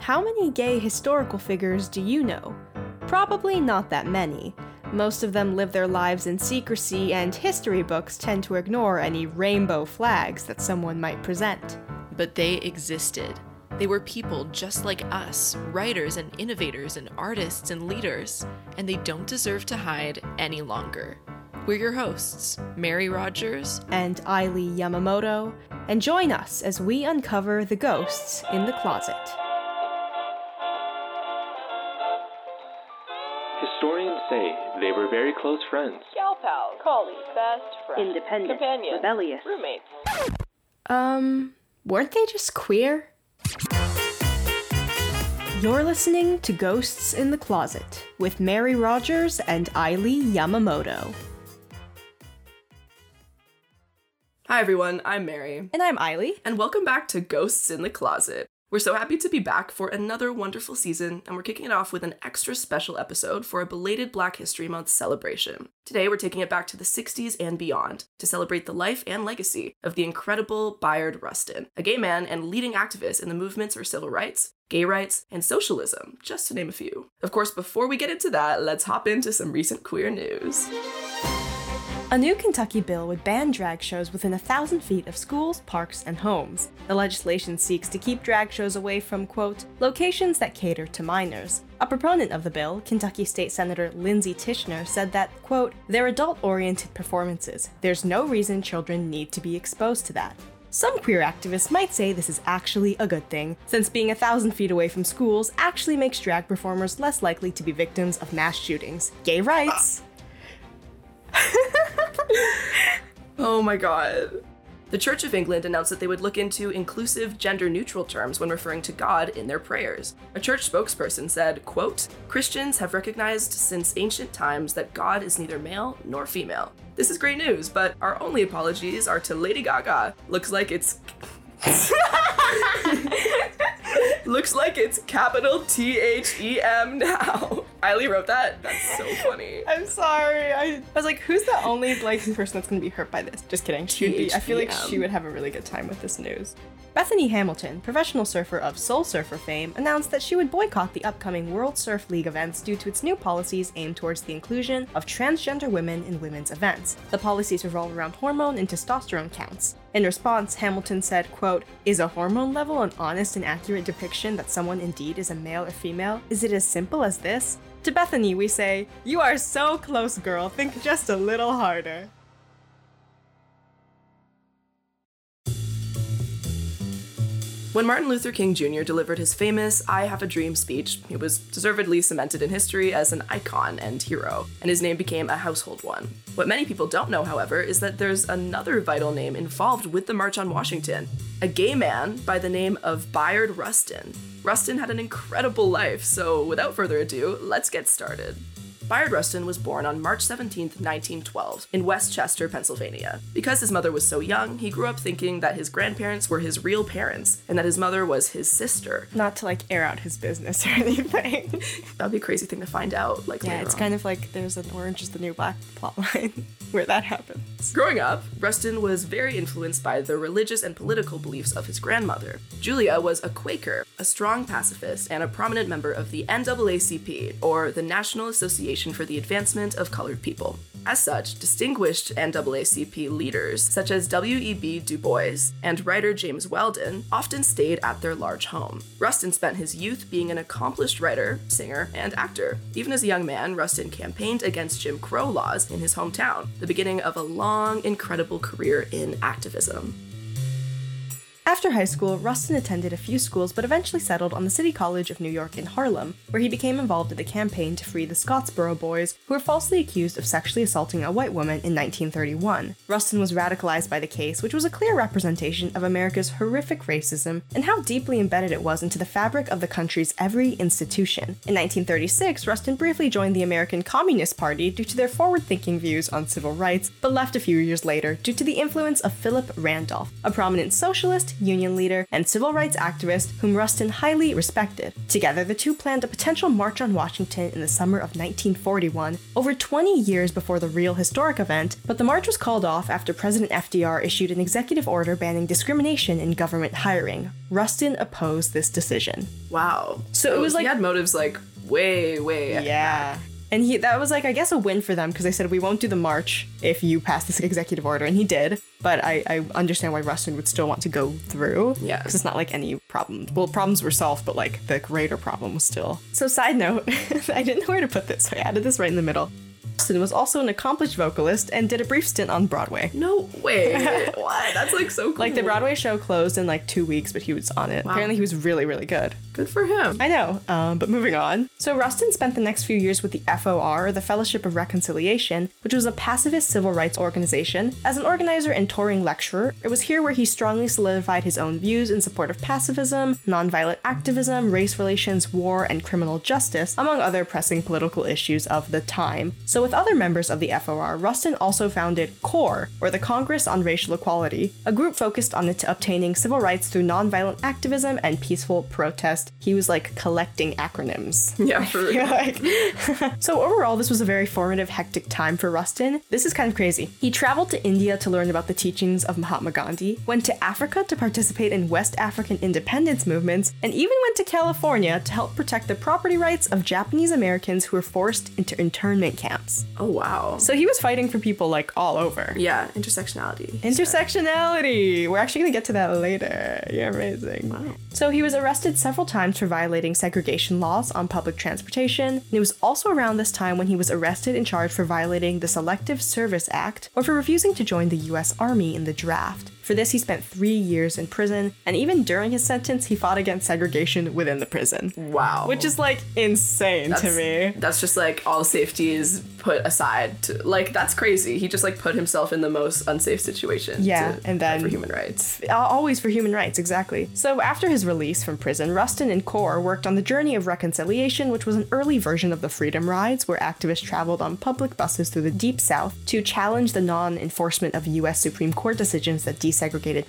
How many gay historical figures do you know? Probably not that many. Most of them live their lives in secrecy, and history books tend to ignore any rainbow flags that someone might present. But they existed. They were people just like us, writers and innovators and artists and leaders, and they don't deserve to hide any longer. We're your hosts, Mary Rogers and Eileen Yamamoto, and join us as we uncover the ghosts in the closet. Historians say they were very close friends. Gal pals, colleagues, best friends, Independent, companions, rebellious. roommates. Um, weren't they just queer? You're listening to Ghosts in the Closet with Mary Rogers and Eileen Yamamoto. Hi everyone, I'm Mary, And I'm Eileen. and welcome back to Ghosts in the Closet. We're so happy to be back for another wonderful season, and we're kicking it off with an extra special episode for a belated Black History Month celebration. Today, we're taking it back to the 60s and beyond to celebrate the life and legacy of the incredible Bayard Rustin, a gay man and leading activist in the movements for civil rights, gay rights, and socialism, just to name a few. Of course, before we get into that, let's hop into some recent queer news. A new Kentucky bill would ban drag shows within a thousand feet of schools, parks, and homes. The legislation seeks to keep drag shows away from, quote, locations that cater to minors. A proponent of the bill, Kentucky State Senator Lindsey Tichenor, said that, quote, they're adult oriented performances. There's no reason children need to be exposed to that. Some queer activists might say this is actually a good thing, since being a thousand feet away from schools actually makes drag performers less likely to be victims of mass shootings. Gay rights! Oh my god. The Church of England announced that they would look into inclusive gender neutral terms when referring to God in their prayers. A church spokesperson said, quote, Christians have recognized since ancient times that God is neither male nor female. This is great news, but our only apologies are to Lady Gaga. Looks like it's Looks like it's capital T H E M now. Eileen wrote that. That's so funny. I'm sorry. I, I was like, who's the only like person that's gonna be hurt by this? Just kidding. She would be. I feel like she would have a really good time with this news. Bethany Hamilton, professional surfer of Soul Surfer fame, announced that she would boycott the upcoming World Surf League events due to its new policies aimed towards the inclusion of transgender women in women's events. The policies revolve around hormone and testosterone counts. In response, Hamilton said, quote, Is a hormone level an honest and accurate depiction that someone indeed is a male or female? Is it as simple as this? To Bethany, we say, You are so close, girl. Think just a little harder. When Martin Luther King Jr. delivered his famous I Have a Dream speech, he was deservedly cemented in history as an icon and hero, and his name became a household one. What many people don't know, however, is that there's another vital name involved with the March on Washington a gay man by the name of Bayard Rustin. Rustin had an incredible life, so without further ado, let's get started. Bayard Rustin was born on March 17, 1912, in West Chester, Pennsylvania. Because his mother was so young, he grew up thinking that his grandparents were his real parents and that his mother was his sister. Not to like air out his business or anything. That'd be a crazy thing to find out, like yeah, it's on. kind of like there's an Orange is the New Black plotline where that happens. Growing up, Rustin was very influenced by the religious and political beliefs of his grandmother. Julia was a Quaker, a strong pacifist, and a prominent member of the NAACP, or the National Association for the Advancement of Colored People. As such, distinguished NAACP leaders such as W.E.B. Du Bois and writer James Weldon often stayed at their large home. Rustin spent his youth being an accomplished writer, singer, and actor. Even as a young man, Rustin campaigned against Jim Crow laws in his hometown, the beginning of a long, incredible career in activism. After high school, Rustin attended a few schools but eventually settled on the City College of New York in Harlem, where he became involved in the campaign to free the Scottsboro boys who were falsely accused of sexually assaulting a white woman in 1931. Rustin was radicalized by the case, which was a clear representation of America's horrific racism and how deeply embedded it was into the fabric of the country's every institution. In 1936, Rustin briefly joined the American Communist Party due to their forward thinking views on civil rights, but left a few years later due to the influence of Philip Randolph, a prominent socialist, union leader, and civil rights activist whom Rustin highly respected. Together, the two planned a potential march on Washington in the summer of 1941, over 20 years before the real historic event, but the march was called off after President FDR issued an executive order banning discrimination in government hiring. Rustin opposed this decision. Wow. So it was like- he had motives like way, way. Yeah. And he that was like I guess a win for them because they said we won't do the march if you pass this executive order, and he did. But I, I understand why Rustin would still want to go through. Yeah. Because it's not like any problems. Well, problems were solved, but like the greater problem was still. So side note, I didn't know where to put this, so I added this right in the middle. Rustin was also an accomplished vocalist and did a brief stint on Broadway. No way. what? That's like so cool. Like the Broadway show closed in like two weeks, but he was on it. Apparently, he was really, really good. Good for him. I know, um, but moving on. So Rustin spent the next few years with the FOR, or the Fellowship of Reconciliation, which was a pacifist civil rights organization. As an organizer and touring lecturer, it was here where he strongly solidified his own views in support of pacifism, nonviolent activism, race relations, war, and criminal justice, among other pressing political issues of the time. So with other members of the FOR, Rustin also founded CORE, or the Congress on Racial Equality, a group focused on it obtaining civil rights through nonviolent activism and peaceful protest. He was like collecting acronyms. Yeah, for real. Like- so overall, this was a very formative, hectic time for Rustin. This is kind of crazy. He traveled to India to learn about the teachings of Mahatma Gandhi, went to Africa to participate in West African independence movements, and even went to California to help protect the property rights of Japanese Americans who were forced into internment camps. Oh wow. So he was fighting for people like all over. yeah, intersectionality. Intersectionality. We're actually gonna get to that later. You're amazing. Wow. So he was arrested several times for violating segregation laws on public transportation. And it was also around this time when he was arrested and charged for violating the Selective Service Act or for refusing to join the U.S. Army in the draft. For this, he spent three years in prison, and even during his sentence, he fought against segregation within the prison. Wow. Which is like insane to me. That's just like all safety is put aside. To, like that's crazy. He just like put himself in the most unsafe situation. Yeah, to and then- for human rights. Uh, always for human rights, exactly. So, after his release from prison, Rustin and Core worked on the Journey of Reconciliation, which was an early version of the Freedom Rides, where activists traveled on public buses through the Deep South to challenge the non enforcement of U.S. Supreme Court decisions that desegregated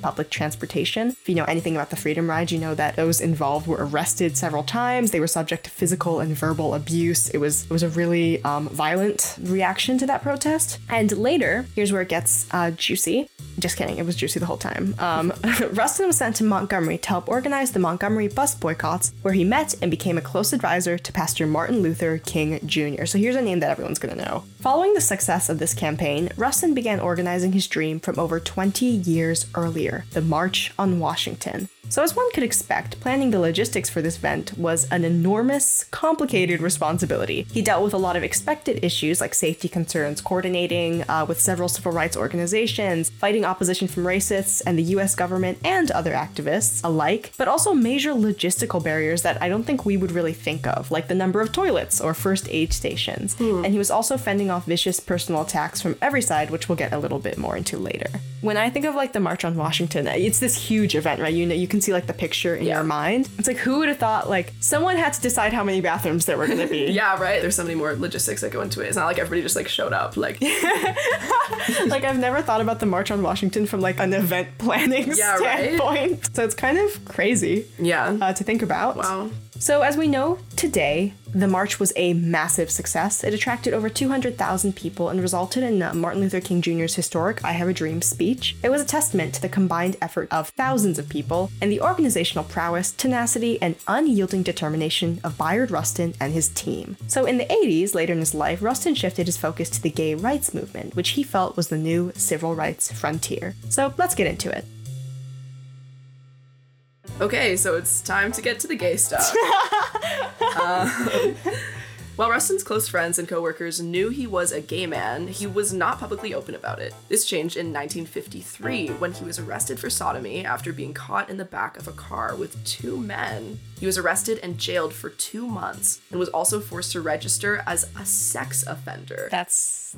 public transportation. If you know anything about the Freedom Rides, you know that those involved were arrested several times. They were subject to physical and verbal abuse. It was it was a really um, violent reaction to that protest. And later, here's where it gets uh, juicy. Just kidding, it was juicy the whole time. Um, Rustin was sent to Montgomery to help organize the Montgomery bus boycotts, where he met and became a close advisor to Pastor Martin Luther King Jr. So here's a name that everyone's gonna know. Following the success of this campaign, Rustin began organizing his dream from over 20 years earlier the March on Washington. So, as one could expect, planning the logistics for this event was an enormous, complicated responsibility. He dealt with a lot of expected issues like safety concerns, coordinating uh, with several civil rights organizations, fighting opposition from racists and the US government and other activists alike, but also major logistical barriers that I don't think we would really think of, like the number of toilets or first aid stations. And he was also fending off vicious personal attacks from every side, which we'll get a little bit more into later. When I think of like the March on Washington, it's this huge event, right? You know, you can see like the picture in Yeah. your mind. It's like who would have thought like someone had to decide how many bathrooms there were going to be. Yeah, right. There's so many more logistics that go into it. It's not like everybody just like showed up. Like like I've never thought about the March on Washington from like an event planning Yeah, right? standpoint. So it's kind of crazy yeah. uh, to think about. wow. So, as we know today, the march was a massive success. It attracted over 200,000 people and resulted in uh, Martin Luther King Jr.'s historic I Have a Dream speech. It was a testament to the combined effort of thousands of people and the organizational prowess, tenacity, and unyielding determination of Bayard Rustin and his team. So, in the 80s, later in his life, Rustin shifted his focus to the gay rights movement, which he felt was the new civil rights frontier. So, let's get into it. Okay, so it's time to get to the gay stuff. Um, while Rustin's close friends and coworkers knew he was a gay man, he was not publicly open about it. This changed in 1953 when he was arrested for sodomy after being caught in the back of a car with two men. He was arrested and jailed for two months and was also forced to register as a sex offender. That's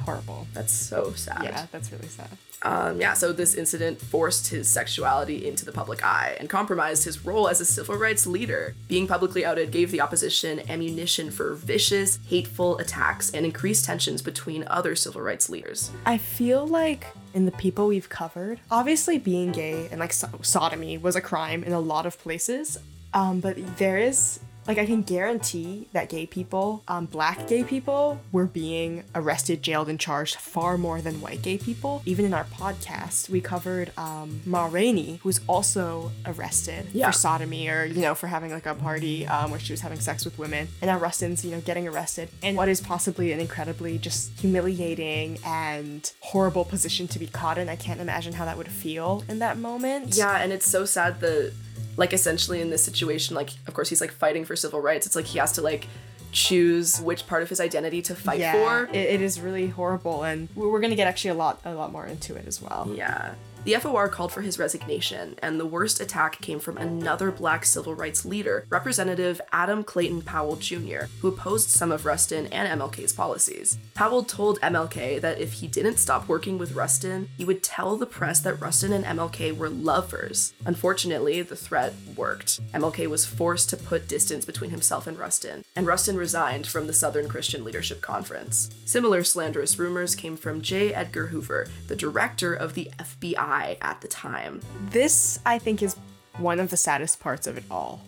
horrible. That's so sad. Yeah, that's really sad. Um, yeah, so this incident forced his sexuality into the public eye and compromised his role as a civil rights leader. Being publicly outed gave the opposition ammunition for vicious, hateful attacks and increased tensions between other civil rights leaders. I feel like in the people we've covered, obviously being gay and like so- sodomy was a crime in a lot of places. Um, but there is like I can guarantee that gay people, um, black gay people, were being arrested, jailed, and charged far more than white gay people. Even in our podcast, we covered um, Ma Rainey, who was also arrested Yeah. for sodomy or you know for having like a party um, where she was having sex with women. And now Rustin's you know getting arrested in what is possibly an incredibly just humiliating and horrible position to be caught in. I can't imagine how that would feel in that moment. Yeah, and it's so sad that, like, essentially in this situation, like, of course, he's like fighting for civil rights. It's like he has to like choose which part of his identity to fight yeah, for. it- it is really horrible, and we- we're gonna get actually a lot, a lot more into it as well. Yeah. The FOR called for his resignation, and the worst attack came from another black civil rights leader, Representative Adam Clayton Powell Jr., who opposed some of Rustin and MLK's policies. Powell told MLK that if he didn't stop working with Rustin, he would tell the press that Rustin and MLK were lovers. Unfortunately, the threat worked. MLK was forced to put distance between himself and Rustin, and Rustin resigned from the Southern Christian Leadership Conference. Similar slanderous rumors came from J. Edgar Hoover, the director of the FBI at the time. This, I think, is one of the saddest parts of it all.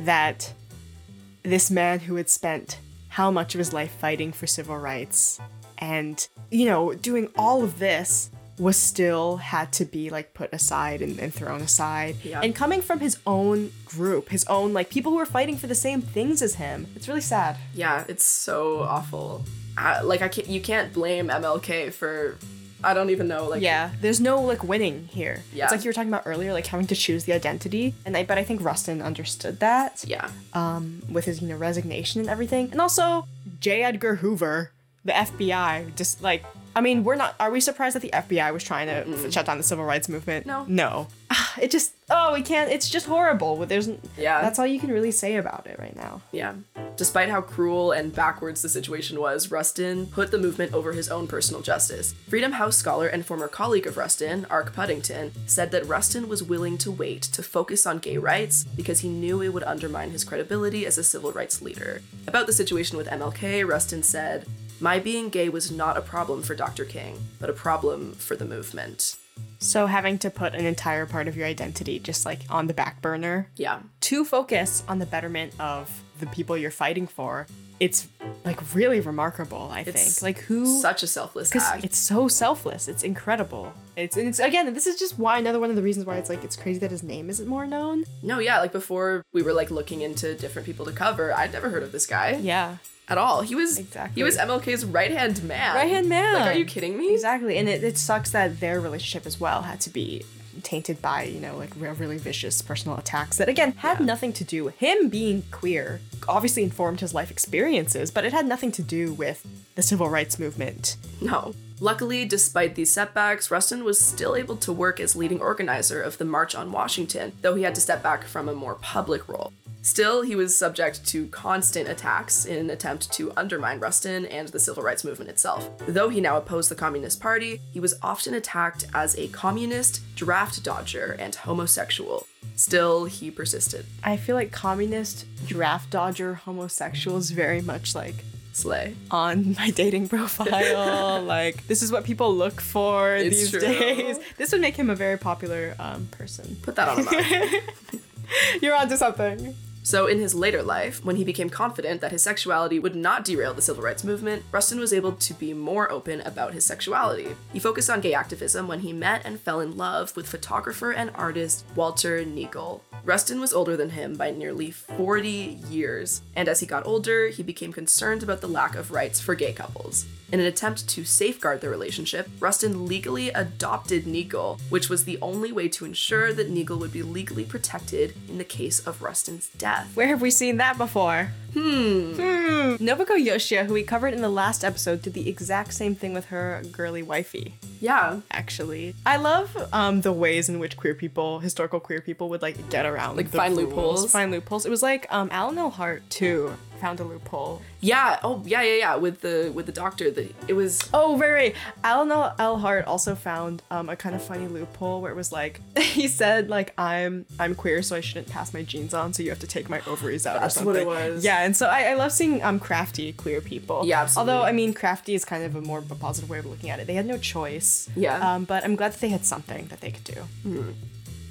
That this man who had spent how much of his life fighting for civil rights and, you know, doing all of this was still had to be like put aside and, and thrown aside. Yeah. And coming from his own group, his own like people who were fighting for the same things as him. It's really sad. Yeah, it's so awful. Uh, like I can't, you can't blame MLK for. I don't even know. Like Yeah, there's no like winning here. Yeah. It's like you were talking about earlier, like having to choose the identity. And I but I think Rustin understood that. yeah, um, with his you know resignation and everything, and also J. Edgar Hoover, the FBI, just like I mean, we're not. Are we surprised that the FBI was trying to f- shut down the civil rights movement? No. no. It just oh, we can't. It's just horrible. There's Yeah. That's all you can really say about it right now. yeah. Despite how cruel and backwards the situation was, Rustin put the movement over his own personal justice. Freedom House scholar and former colleague of Rustin, Arch Puddington, said that Rustin was willing to wait to focus on gay rights because he knew it would undermine his credibility as a civil rights leader. About the situation with MLK, Rustin said, My being gay was not a problem for Dr. King, but a problem for the movement. So having to put an entire part of your identity just like on the back burner Yeah. to focus on the betterment of the people you're fighting for, it's like really remarkable. I It's think like who Such a selfless act. it's so selfless. It's incredible. It's and it's again. This is just why another one of the reasons why it's like it's crazy that his name isn't more known. No, yeah, like before we were like looking into different people to cover, I'd never heard of this guy Yeah, at all. He was Exactly. he was MLK's right hand man. right hand man. Like, are you kidding me? Exactly, and it, it sucks that their relationship as well had to be tainted by you know like really vicious personal attacks that again had nothing to do him being queer obviously informed his life experiences but it had nothing to do with the civil rights movement No. Luckily, despite these setbacks, Rustin was still able to work as leading organizer of the March on Washington, though he had to step back from a more public role. Still, he was subject to constant attacks in an attempt to undermine Rustin and the civil rights movement itself. Though he now opposed the Communist Party, he was often attacked as a communist, draft dodger, and homosexual. Still, he persisted. i feel like communist draft dodger homosexual is very much like Slay. on my dating profile. like this is what people look for It's these true. days. This would make him a very popular um, person. Put that on. You're onto something. So, in his later life, when he became confident that his sexuality would not derail the civil rights movement, Rustin was able to be more open about his sexuality. He focused on gay activism when he met and fell in love with photographer and artist Walter Naegle. Rustin was older than him by nearly 40 years, and as he got older, he became concerned about the lack of rights for gay couples. In an attempt to safeguard their relationship, Rustin legally adopted Naegle, which was the only way to ensure that Naegle would be legally protected in the case of Rustin's death. Where have we seen that before? Hmm. Hmm. Nobuko Yoshiya, who we covered in the last episode, did the exact same thing with her girly wifey. Yeah. Actually, I love um, the ways in which queer people, historical queer people, would like get around Like, the find rules, loopholes. Find loopholes. It was like um, Alan L. Hart too found a loophole. Yeah. Oh, yeah, yeah, yeah. With the with the doctor, the it was. Oh, very, very. Alan L. Hart also found um, a kind of funny loophole where it was like he said like I'm I'm queer, so I shouldn't pass my genes on, so you have to take my ovaries out That's or what something. it was. Yeah, and so I, I love seeing um crafty queer people. Yeah, absolutely. Although I mean, crafty is kind of a more a positive way of looking at it. They had no choice. Yeah. Um, but I'm glad that they had something that they could do.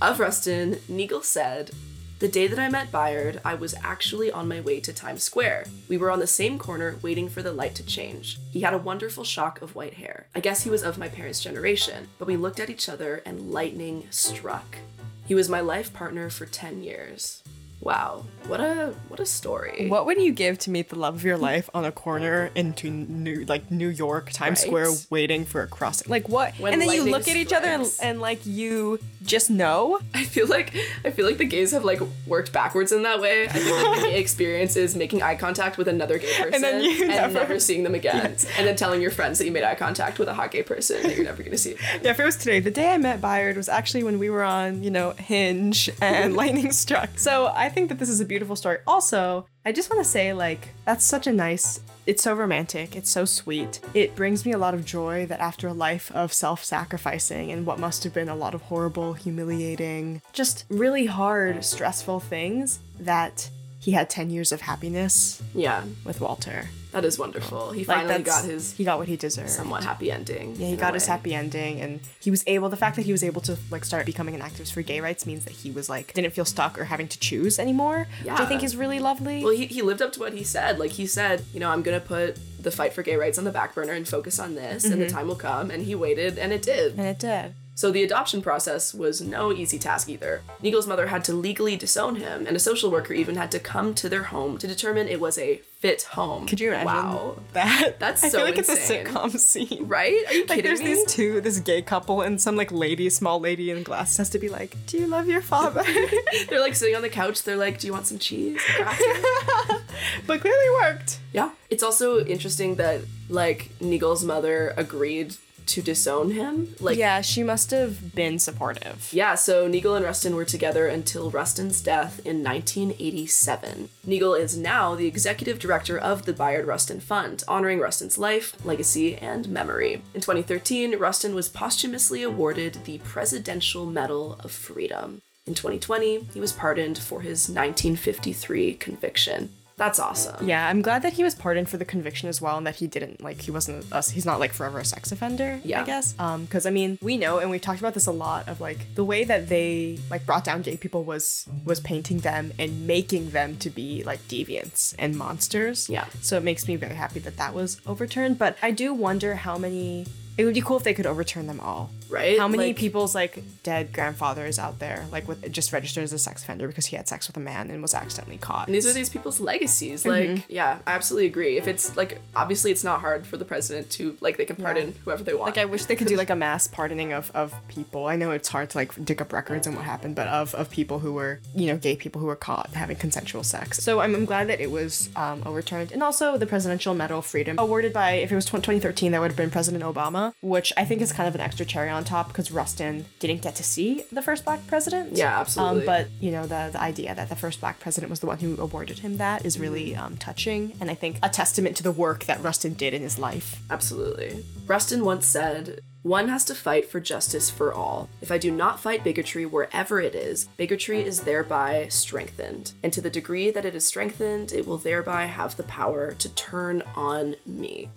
Of Rustin, Naegle said, The day that I met Bayard, I was actually on my way to Times Square. We were on the same corner waiting for the light to change. He had a wonderful shock of white hair. I guess he was of my parents' generation, but we looked at each other and lightning struck. He was my life partner for 10 years. Wow, what a what a story. What would you give to meet the love of your life on a corner into New like New York Times Right. Square waiting for a crossing? Like what? When and then you look at each other and, and like you just know. I feel like I feel like the gays have like worked backwards in that way. I think like the gay experience is making eye contact with another gay person then you and never- never, seeing them again, and then telling your friends that you made eye contact with a hot gay person that you're never gonna see. again. Yeah, if it was today, the day I met Bayard was actually when we were on, you know, Hinge and Lightning Struck. So I think that this is a beautiful story. Also, I just want to say, like, that's such a nice. It's so romantic. It's so sweet. It brings me a lot of joy that after a life of self sacrificing and what must have been a lot of horrible, humiliating, just really hard, stressful things, that he had 10 years of happiness Yeah, with Walter. that is wonderful. He Like, finally got his He got what he deserved. somewhat happy ending. Yeah, he got his happy ending, and he was able. The fact that he was able to like start becoming an activist for gay rights means that he was like didn't feel stuck or having to choose anymore, which I think is really lovely. Well, he, he lived up to what he said. Like he said, you know, I'm gonna put the fight for gay rights on the back burner and focus on this, and Mm-hmm. the time will come. And he waited, and it did. and it did. So the adoption process was no easy task either. Naegle's mother had to legally disown him, and a social worker even had to come to their home to determine it was a fit home. Could you imagine Wow. that? That's I so feel like insane. it's a sitcom scene. Right? Are you Like kidding there's me? these two, this gay couple, and some like lady, small lady in glasses has to be like, "Do you love your father?" They're like sitting on the couch. They're like, "Do you want some cheese?" but clearly worked. yeah. It's also interesting that like Naegle's mother agreed to disown him. Like Yeah, she must have been supportive. Yeah, so Naegle and Rustin were together until Rustin's death in 1987. Naegle is now the executive director of the Bayard Rustin Fund, honoring Rustin's life, legacy, and memory. In 2013, Rustin was posthumously awarded the Presidential Medal of Freedom. In 2020, he was pardoned for his 1953 conviction. That's awesome. Yeah, I'm glad that he was pardoned for the conviction as well, and that he didn't like he wasn't us. He's not like forever a sex offender. Yeah, I guess. Um, because I mean, we know, and we've talked about this a lot of like the way that they like brought down gay people was was painting them and making them to be like deviants and monsters. Yeah. So it makes me very happy that that was overturned. But I do wonder how many. It would be cool if they could overturn them all. Right? How many Like- people's like dead grandfathers out there like with just registered as a sex offender because he had sex with a man and was accidentally caught? And these are these people's legacies. Mm-hmm. Like, yeah, I absolutely agree. If it's like, obviously, it's not hard for the president to, like, they can pardon whoever they want. Like I wish they could do like a mass pardoning of, of people. I know it's hard to like dig up records and what happened, but of, of people who were you know gay people who were caught having consensual sex. So I'm, I'm glad that it was um, overturned, and also the Presidential Medal of Freedom awarded by if it was 2013 that would have been President Obama, which I think is kind of an extra cherry on top because Rustin didn't get to see the first black president. Yeah, absolutely. Um, but you know the the idea that the first black president was the one who awarded him that is really um, touching, and I think a testament to the work that Rustin did in his life. Absolutely. Rustin once said, One has to fight for justice for all. If I do not fight bigotry wherever it is, bigotry is thereby strengthened. And to the degree that it is strengthened, it will thereby have the power to turn on me.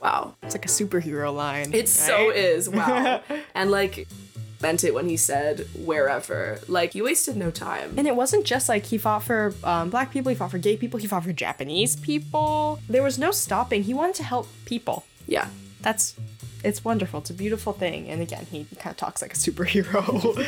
Wow. It's like a superhero line. It so is. Wow. and like, meant it when he said, wherever. Like, you wasted no time. And it wasn't just like he fought for um, black people, he fought for gay people, he fought for Japanese people. There was no stopping. He wanted to help people. yeah. That's it's wonderful. It's a beautiful thing. And again, he kind of talks like a superhero.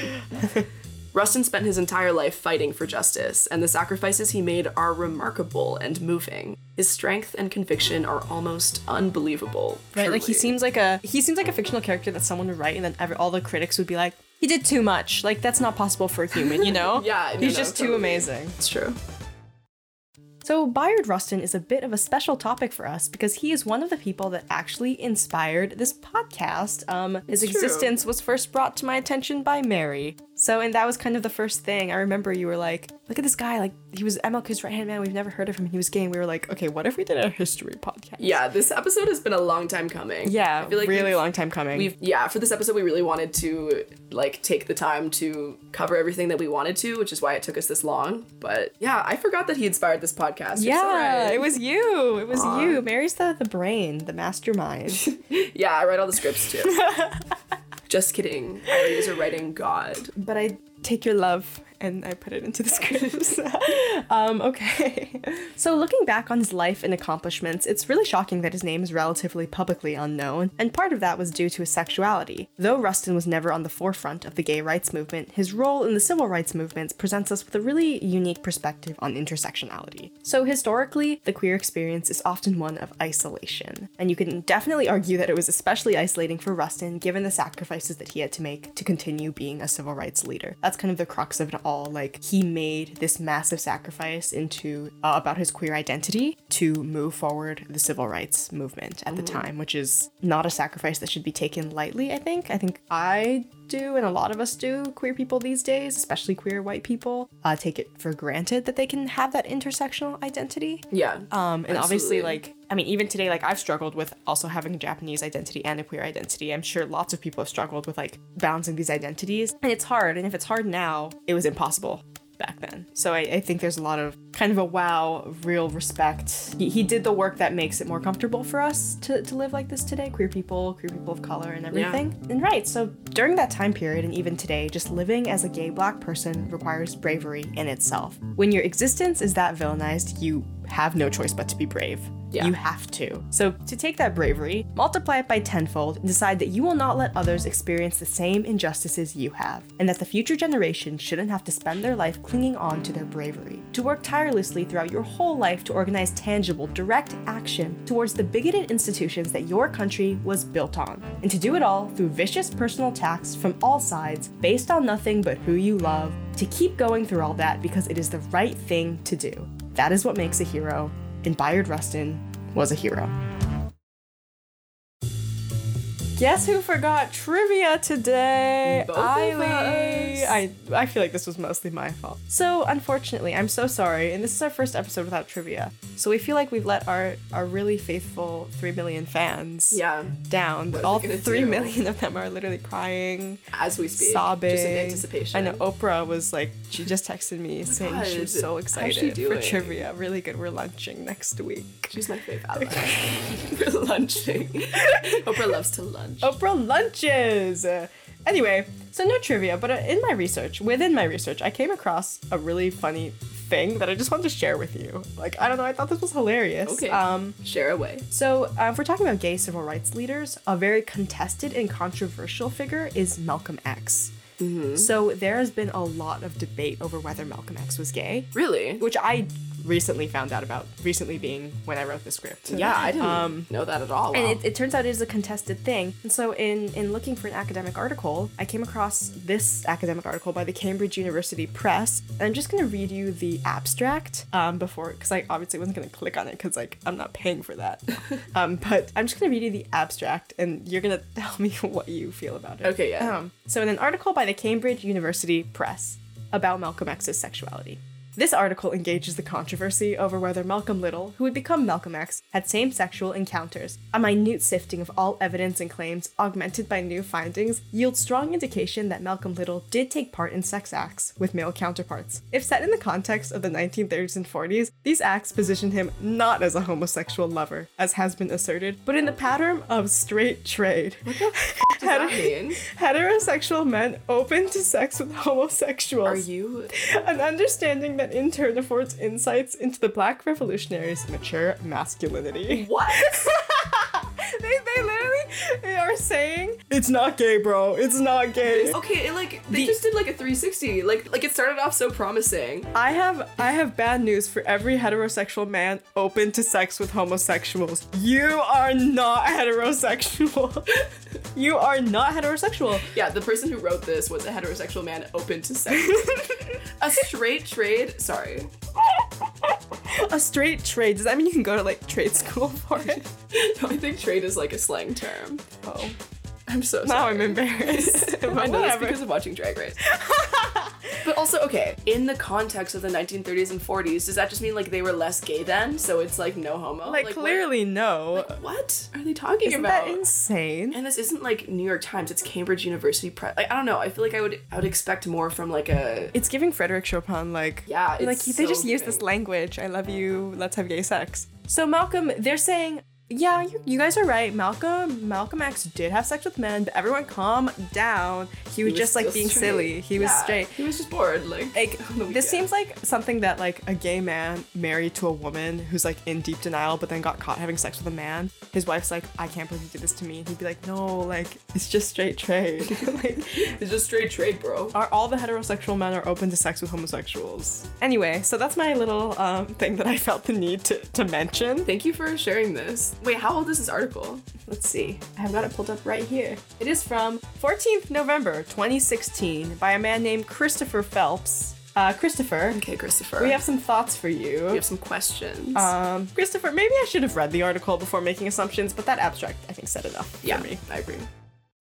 Rustin spent his entire life fighting for justice, and the sacrifices he made are remarkable and moving. His strength and conviction are almost unbelievable. right? Like he seems like a he seems like a fictional character that someone would write and then every, all the critics would be like, he did too much. Like that's not possible for a human, you know? Yeah, He's no, just too totally. amazing. It's true. So, Bayard Rustin is a bit of a special topic for us because he is one of the people that actually inspired this podcast. Um, his true. existence was first brought to my attention by Mary. So, and that was kind of the first thing. I remember you were like, look at this guy. Like, he was MLK's right hand man. We've never heard of him. He was gay. And we were like, okay, what if we did a history podcast? Yeah, this episode has been a long time coming. Yeah, I feel like really long time coming. We've yeah, for this episode we really wanted to like take the time to cover everything that we wanted to, which is why it took us this long. But yeah, I forgot that he inspired this podcast. You're so yeah, right. it was you. It was Aw. you. Mary's the, the brain, the mastermind. Yeah, I write all the scripts too. Just kidding. I a writing god. but I take your love and I put it into the scripts. um, okay. So, looking back on his life and accomplishments, it's really shocking that his name is relatively publicly unknown, and part of that was due to his sexuality. Though Rustin was never on the forefront of the gay rights movement, his role in the civil rights movements presents us with a really unique perspective on intersectionality. So, historically, the queer experience is often one of isolation, and you can definitely argue that it was especially isolating for Rustin given the sacrifices that he had to make to continue being a civil rights leader. That's kind of the crux of it all. Like, he made this massive sacrifice into uh, about his queer identity to move forward the civil rights movement at the time, which is not a sacrifice that should be taken lightly, I think. I think I do, and a lot of us do, queer people these days, especially queer white people, uh, take it for granted that they can have that intersectional identity. Yeah. Um, and obviously, like, I mean, even today, like, I've struggled with also having a Japanese identity and a queer identity. I'm sure lots of people have struggled with, like, balancing these identities. And it's hard. And if it's hard now, it was impossible back then. So I, I think there's a lot of kind of a wow, real respect. He, he did the work that makes it more comfortable for us to, to live like this today queer people, queer people of color, and everything. And right, so during that time period and even today, just living as a gay black person requires bravery in itself. When your existence is that villainized, you have no choice but to be brave. Yeah. You have to. So, to take that bravery, multiply it by tenfold, and decide that you will not let others experience the same injustices you have, and that the future generation shouldn't have to spend their life clinging on to their bravery. To work tirelessly throughout your whole life to organize tangible, direct action towards the bigoted institutions that your country was built on, and to do it all through vicious personal attacks from all sides, based on nothing but who you love, to keep going through all that because it is the right thing to do. That is what makes a hero, and Bayard Rustin was a hero. Guess who forgot trivia today? Both us. I I feel like this was mostly my fault. So unfortunately, I'm so sorry, and this is our first episode without trivia. So we feel like we've let our our really faithful three million fans yeah. down. All three do? million of them are literally crying, As we speak. sobbing. Just in anticipation. I know Oprah was like, she just texted me saying she was so excited for trivia. Really good. We're lunching next week. She's my favorite. We're lunching. Oprah loves to lunch. Oprah lunches. Anyway, so no trivia, but uh, in my research, within my research, I came across a really funny thing that I just wanted to share with you. Like, I don't know, I thought this was hilarious. Okay. Um, Share away. so, uh, if we're talking about gay civil rights leaders, a very contested and controversial figure is Malcolm X. Mm-hmm. So, there has been a lot of debate over whether Malcolm X was gay, Really? which I recently found out about, recently being when I wrote the script. Yeah, I didn't Um, know that at all. And it, it turns out it is a contested thing. And so, in in looking for an academic article, I came across this academic article by the Cambridge University Press. And I'm just going to read you the abstract um, before, because I obviously wasn't going to click on it because like I'm not paying for that. um, but I'm just going to read you the abstract, and you're going to tell me what you feel about it. Okay, yeah. Um, so, in an article by the Cambridge University Press about Malcolm X's sexuality. This article engages the controversy over whether Malcolm Little, who would become Malcolm X, had same sexual encounters. A minute sifting of all evidence and claims, augmented by new findings, yields strong indication that Malcolm Little did take part in sex acts with male counterparts. If set in the context of the 1930s and 40s, these acts position him not as a homosexual lover, as has been asserted, but in the pattern of straight trade. what does that mean? Heterosexual men open to sex with homosexuals. Are you? An understanding that in turn affords insights into the black revolutionaries' mature masculinity. What? they, they literally are saying it's not gay, bro. It's not gay. okay, it, like they The- just did like a 360. Like like it started off so promising. I have I have bad news for every heterosexual man open to sex with homosexuals. You are not heterosexual. you are not heterosexual. Yeah, the person who wrote this was a heterosexual man open to sex. a straight trade. Sorry. A straight trade. Does that mean you can go to like trade school for it? No, I think trade is like a slang term. Oh. I'm so sorry. Now I'm embarrassed. I know this because of watching Drag Race. But also, okay, in the context of the 1930s and 40s, does that just mean like they were less gay then? So it's like no homo? Like, what- clearly, no. What, are they talking Isn't about? that insane? and this isn't like New York Times, it's Cambridge University Press. Like I don't know, I feel like I would I would expect more from like a It's giving Frederick Chopin like Yeah, it's like they just so use this language. I love you. Let's have gay sex. So Malcolm, they're saying, yeah, you, you guys are right. Malcolm Malcolm X did have sex with men, but everyone calm down. He was, was just like being straight. silly. He was straight. He was just bored, like Like this seems like something that like a gay man married to a woman who's like in deep denial, but then got caught having sex with a man. His wife's like, I can't believe you did this to me. And he'd be like, No, like it's just straight trade. like it's just straight trade, bro. are all the heterosexual men are open to sex with homosexuals. Anyway, so that's my little um, thing that I felt the need to, to mention. Thank you for sharing this. Wait, how old is this article? Let's see. I have got it pulled up right here. It is from 14th November 2016 by a man named Christopher Phelps. Uh, Christopher, Okay, Christopher. we have some thoughts for you. we have some questions. Um, Christopher, maybe I should have read the article before making assumptions, but that abstract I think said enough yeah, for me. I agree.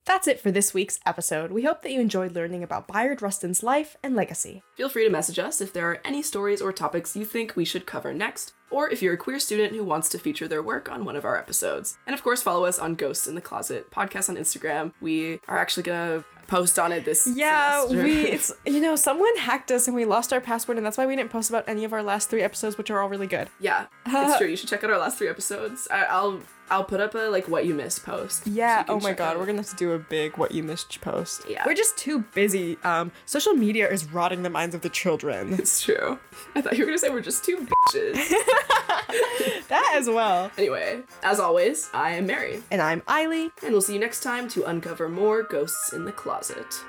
That's it for this week's episode. We hope that you enjoyed learning about Bayard Rustin's life and legacy. Feel free to message us if there are any stories or topics you think we should cover next, or if you're a queer student who wants to feature their work on one of our episodes. And of course, follow us on Ghosts in the Closet podcast on Instagram. We are actually gonna post on it this Yeah, semester. we it's you know someone hacked us and we lost our password and that's why we didn't post about any of our last three episodes, which are all really good. yeah, it's true. You should check out our last three episodes. I, I'll I'll put up a like what you missed post. Yeah. can oh my god, out. we're gonna have to do a big what you missed post. Yeah. We're just too busy. Um, social media is rotting the minds of the children. It's true. I thought you were gonna say we're just two bitches. that as well. anyway, as always, I am Mary, And I'm Eileen. and we'll see you next time to uncover more ghosts in the closet.